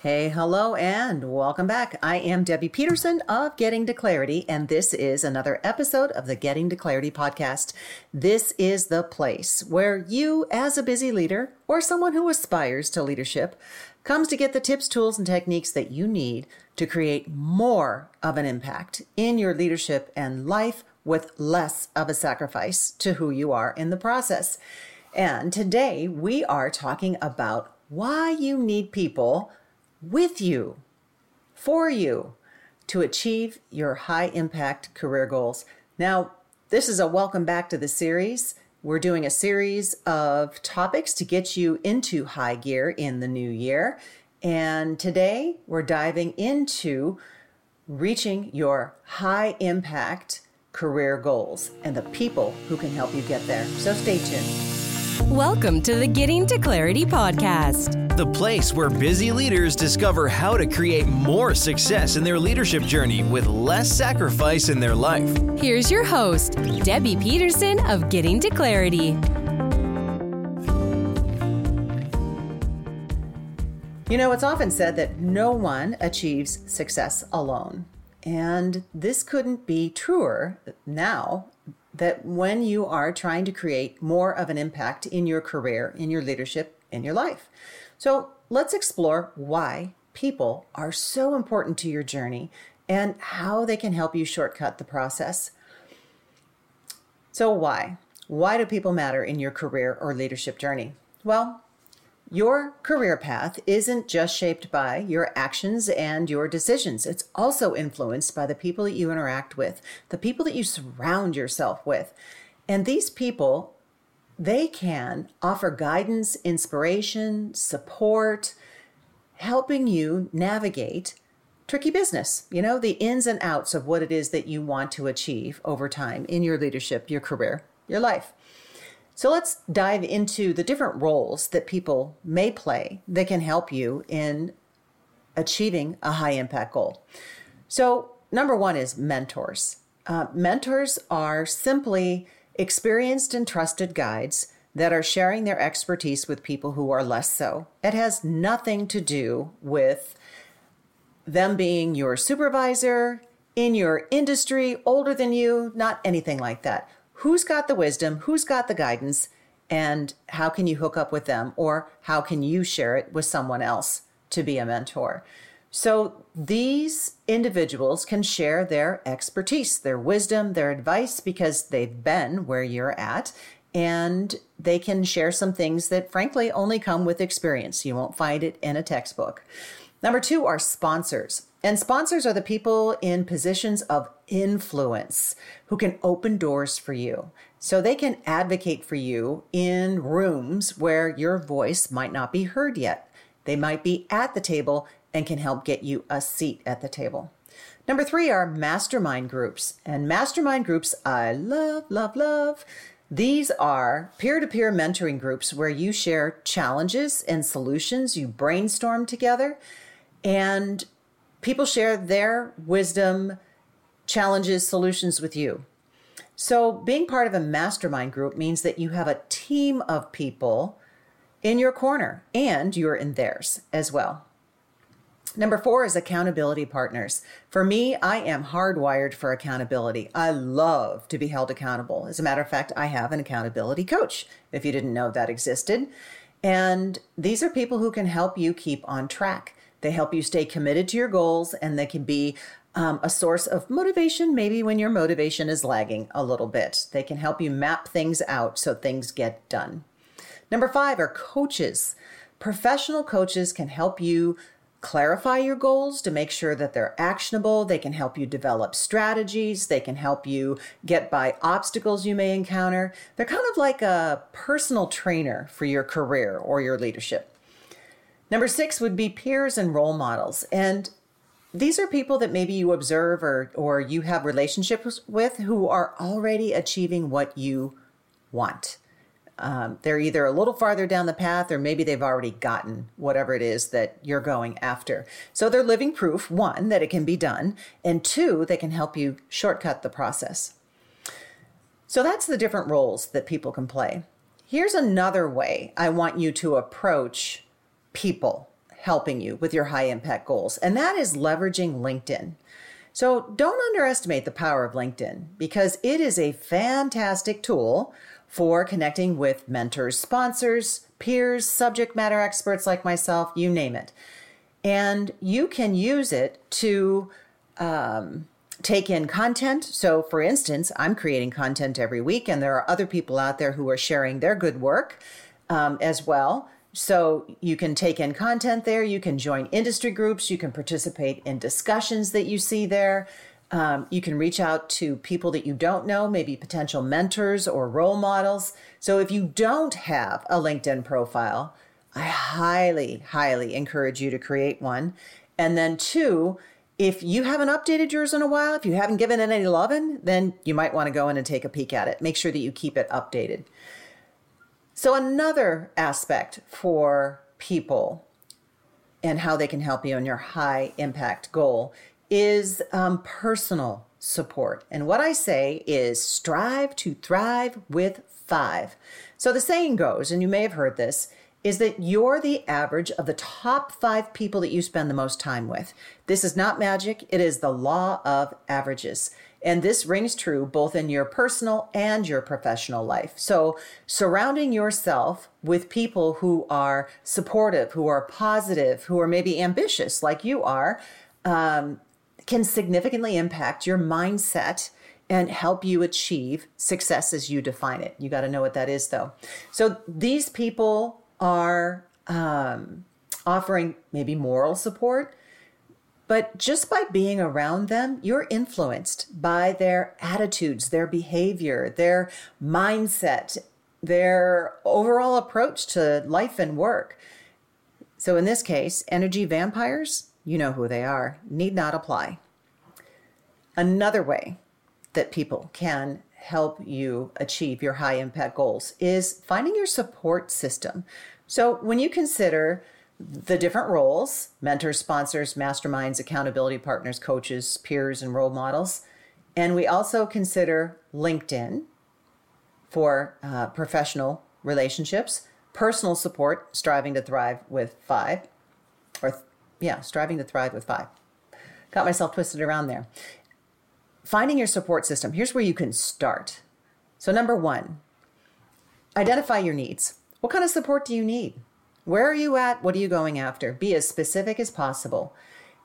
Hey, hello, and welcome back. I am Debbie Peterson of Getting to Clarity, and this is another episode of the Getting to Clarity podcast. This is the place where you, as a busy leader or someone who aspires to leadership, comes to get the tips, tools, and techniques that you need to create more of an impact in your leadership and life with less of a sacrifice to who you are in the process. And today we are talking about why you need people with you, for you, to achieve your high impact career goals. Now, this is a welcome back to the series. We're doing a series of topics to get you into high gear in the new year. And today we're diving into reaching your high impact career goals and the people who can help you get there. So stay tuned. Welcome to the Getting to Clarity podcast, the place where busy leaders discover how to create more success in their leadership journey with less sacrifice in their life. Here's your host, Debbie Peterson of Getting to Clarity. You know, it's often said that no one achieves success alone. And this couldn't be truer now that when you are trying to create more of an impact in your career, in your leadership, in your life. So let's explore why people are so important to your journey and how they can help you shortcut the process. So, why? Why do people matter in your career or leadership journey? Well, your career path isn't just shaped by your actions and your decisions. It's also influenced by the people that you interact with, the people that you surround yourself with. And these people, they can offer guidance, inspiration, support, helping you navigate tricky business, you know, the ins and outs of what it is that you want to achieve over time in your leadership, your career, your life. So let's dive into the different roles that people may play that can help you in achieving a high impact goal. So, number one is mentors. Uh, mentors are simply experienced and trusted guides that are sharing their expertise with people who are less so. It has nothing to do with them being your supervisor in your industry, older than you, not anything like that who's got the wisdom, who's got the guidance, and how can you hook up with them or how can you share it with someone else to be a mentor? So these individuals can share their expertise, their wisdom, their advice because they've been where you're at and they can share some things that frankly only come with experience. You won't find it in a textbook. Number two are sponsors. And sponsors are the people in positions of influence who can open doors for you. So they can advocate for you in rooms where your voice might not be heard yet. They might be at the table and can help get you a seat at the table. Number three are mastermind groups. And mastermind groups, I love, love, love. These are peer to peer mentoring groups where you share challenges and solutions, you brainstorm together, and people share their wisdom, challenges, solutions with you. So, being part of a mastermind group means that you have a team of people in your corner and you're in theirs as well. Number four is accountability partners. For me, I am hardwired for accountability. I love to be held accountable. As a matter of fact, I have an accountability coach, if you didn't know that existed. And these are people who can help you keep on track. They help you stay committed to your goals and they can be um, a source of motivation, maybe when your motivation is lagging a little bit. They can help you map things out so things get done. Number five are coaches. Professional coaches can help you clarify your goals to make sure that they're actionable. They can help you develop strategies. They can help you get by obstacles you may encounter. They're kind of like a personal trainer for your career or your leadership. Number six would be peers and role models. And these are people that maybe you observe or, or you have relationships with who are already achieving what you want. Um, they're either a little farther down the path or maybe they've already gotten whatever it is that you're going after. So they're living proof, one, that it can be done, and two, they can help you shortcut the process. So that's the different roles that people can play. Here's another way I want you to approach people helping you with your high impact goals, and that is leveraging LinkedIn. So don't underestimate the power of LinkedIn because it is a fantastic tool for connecting with mentors, sponsors, peers, subject matter experts like myself, you name it. And you can use it to um, take in content. So, for instance, I'm creating content every week, and there are other people out there who are sharing their good work um, as well. So, you can take in content there, you can join industry groups, you can participate in discussions that you see there. Um, you can reach out to people that you don't know, maybe potential mentors or role models. So if you don't have a LinkedIn profile, I highly, highly encourage you to create one. And then, two, if you haven't updated yours in a while, if you haven't given it any loving, then you might want to go in and take a peek at it. Make sure that you keep it updated. So, another aspect for people and how they can help you in your high impact goal is um, personal support. And what I say is strive to thrive with five. So the saying goes, and you may have heard this, is that you're the average of the top five people that you spend the most time with. This is not magic, it is the law of averages. And this rings true both in your personal and your professional life. So, surrounding yourself with people who are supportive, who are positive, who are maybe ambitious like you are, um, can significantly impact your mindset and help you achieve success as you define it. You got to know what that is, though. So these people are um, offering maybe moral support, but just by being around them, you're influenced by their attitudes, their behavior, their mindset, their overall approach to life and work. So in this case, energy vampires you know who they are, need not apply. Another way that people can help you achieve your high impact goals is finding your support system. So when you consider the different roles mentors, sponsors, masterminds, accountability partners, coaches, peers, and role models. And we also consider LinkedIn for uh, professional relationships, personal support, striving to thrive with five, or yeah, striving to thrive with five. Got myself twisted around there. Finding your support system. Here's where you can start. So, number one, identify your needs. What kind of support do you need? Where are you at? What are you going after? Be as specific as possible.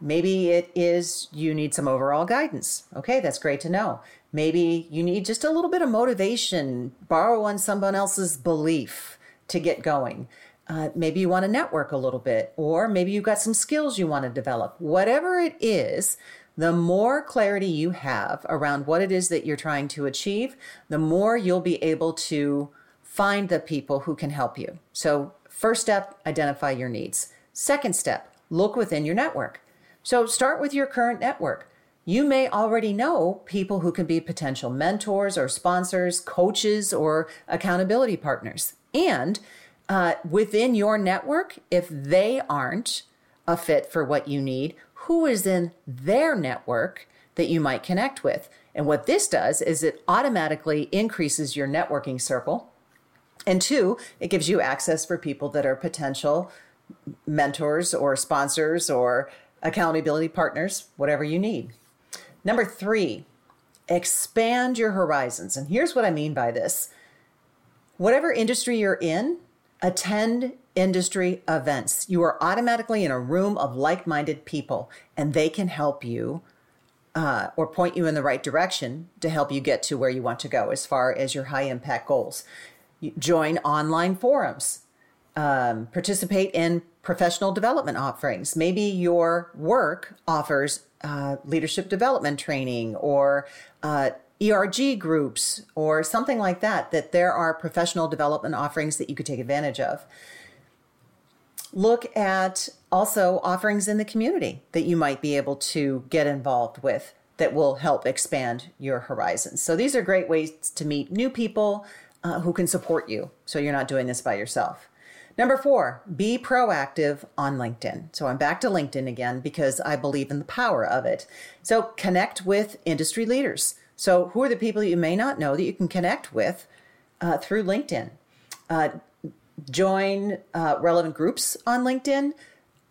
Maybe it is you need some overall guidance. Okay, that's great to know. Maybe you need just a little bit of motivation, borrow on someone else's belief to get going. Uh, maybe you want to network a little bit, or maybe you've got some skills you want to develop. Whatever it is, the more clarity you have around what it is that you're trying to achieve, the more you'll be able to find the people who can help you. So, first step, identify your needs. Second step, look within your network. So, start with your current network. You may already know people who can be potential mentors or sponsors, coaches, or accountability partners. And uh, within your network, if they aren't a fit for what you need, who is in their network that you might connect with? And what this does is it automatically increases your networking circle. And two, it gives you access for people that are potential mentors or sponsors or accountability partners, whatever you need. Number three, expand your horizons. And here's what I mean by this whatever industry you're in, Attend industry events. You are automatically in a room of like minded people, and they can help you uh, or point you in the right direction to help you get to where you want to go as far as your high impact goals. Join online forums, um, participate in professional development offerings. Maybe your work offers uh, leadership development training or uh, ERG groups or something like that, that there are professional development offerings that you could take advantage of. Look at also offerings in the community that you might be able to get involved with that will help expand your horizons. So these are great ways to meet new people uh, who can support you so you're not doing this by yourself. Number four, be proactive on LinkedIn. So I'm back to LinkedIn again because I believe in the power of it. So connect with industry leaders so, who are the people you may not know that you can connect with uh, through LinkedIn? Uh, join uh, relevant groups on LinkedIn.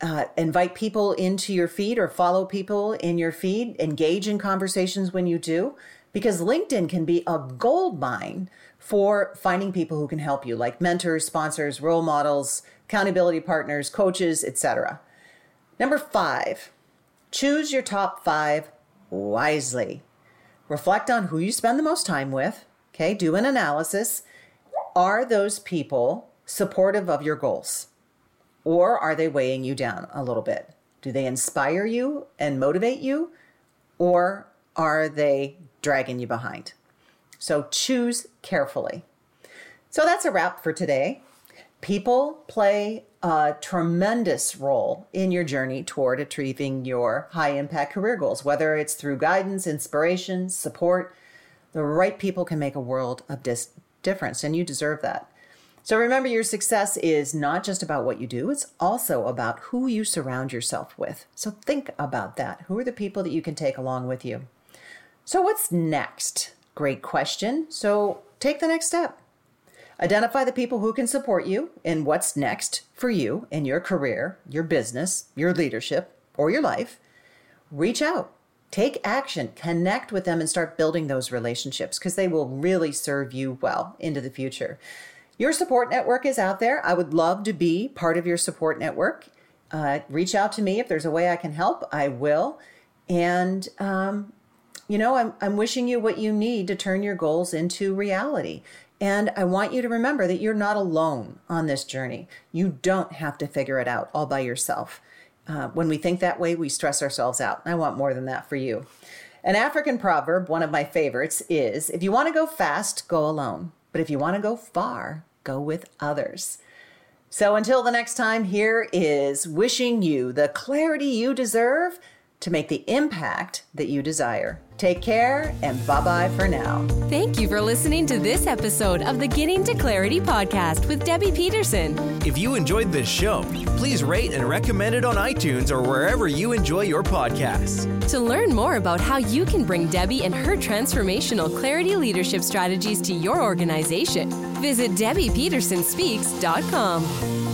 uh, invite people into your feed or follow people in your feed, engage in conversations when you do, because LinkedIn can be a gold mine for finding people who can help you, like mentors, sponsors, role models, accountability partners, coaches, etc. Number five, choose your top five wisely. Reflect on who you spend the most time with. Okay, do an analysis. Are those people supportive of your goals? Or are they weighing you down a little bit? Do they inspire you and motivate you? Or are they dragging you behind? So choose carefully. So that's a wrap for today. People play a tremendous role in your journey toward achieving your high impact career goals, whether it's through guidance, inspiration, support. The right people can make a world of dis- difference, and you deserve that. So remember, your success is not just about what you do, it's also about who you surround yourself with. So think about that. Who are the people that you can take along with you? So, what's next? Great question. So, take the next step. Identify the people who can support you in what's next for you in your career, your business, your leadership, or your life. Reach out, take action, connect with them, and start building those relationships because they will really serve you well into the future. Your support network is out there. I would love to be part of your support network. Uh, reach out to me if there's a way I can help, I will. And, um, you know, I'm, I'm wishing you what you need to turn your goals into reality. And I want you to remember that you're not alone on this journey. You don't have to figure it out all by yourself. Uh, when we think that way, we stress ourselves out. I want more than that for you. An African proverb, one of my favorites, is if you want to go fast, go alone. But if you want to go far, go with others. So until the next time, here is wishing you the clarity you deserve to make the impact that you desire. Take care and bye bye for now. Thank you for listening to this episode of the Getting to Clarity podcast with Debbie Peterson. If you enjoyed this show, please rate and recommend it on iTunes or wherever you enjoy your podcasts. To learn more about how you can bring Debbie and her transformational clarity leadership strategies to your organization, visit DebbiePetersonSpeaks.com.